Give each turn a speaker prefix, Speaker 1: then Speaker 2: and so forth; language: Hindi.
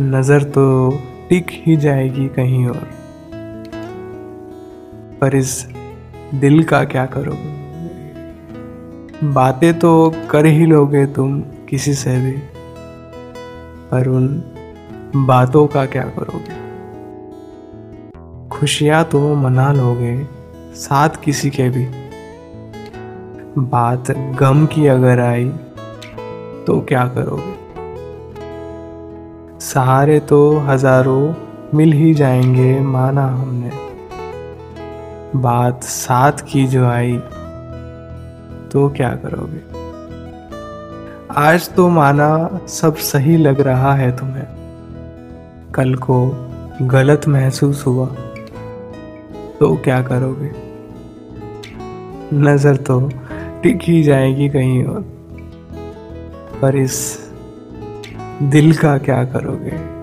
Speaker 1: नज़र तो टिक ही जाएगी कहीं और। पर इस दिल का क्या करोगे बातें तो कर ही लोगे तुम किसी से भी, पर उन बातों का क्या करोगे? खुशियाँ तो मना लोगे साथ किसी के भी। बात गम की अगर आई तो क्या करोगे? सहारे तो हज़ारों मिल ही जाएँगे माना हमने। बात साथ की जो आई तो क्या करोगे? आज तो माना सब सही लग रहा है तुम्हें। कल को गलत महसूस हुआ तो क्या करोगे? नज़र तो टिक ही जाएगी कहीं और। पर इस दिल का क्या करोगे?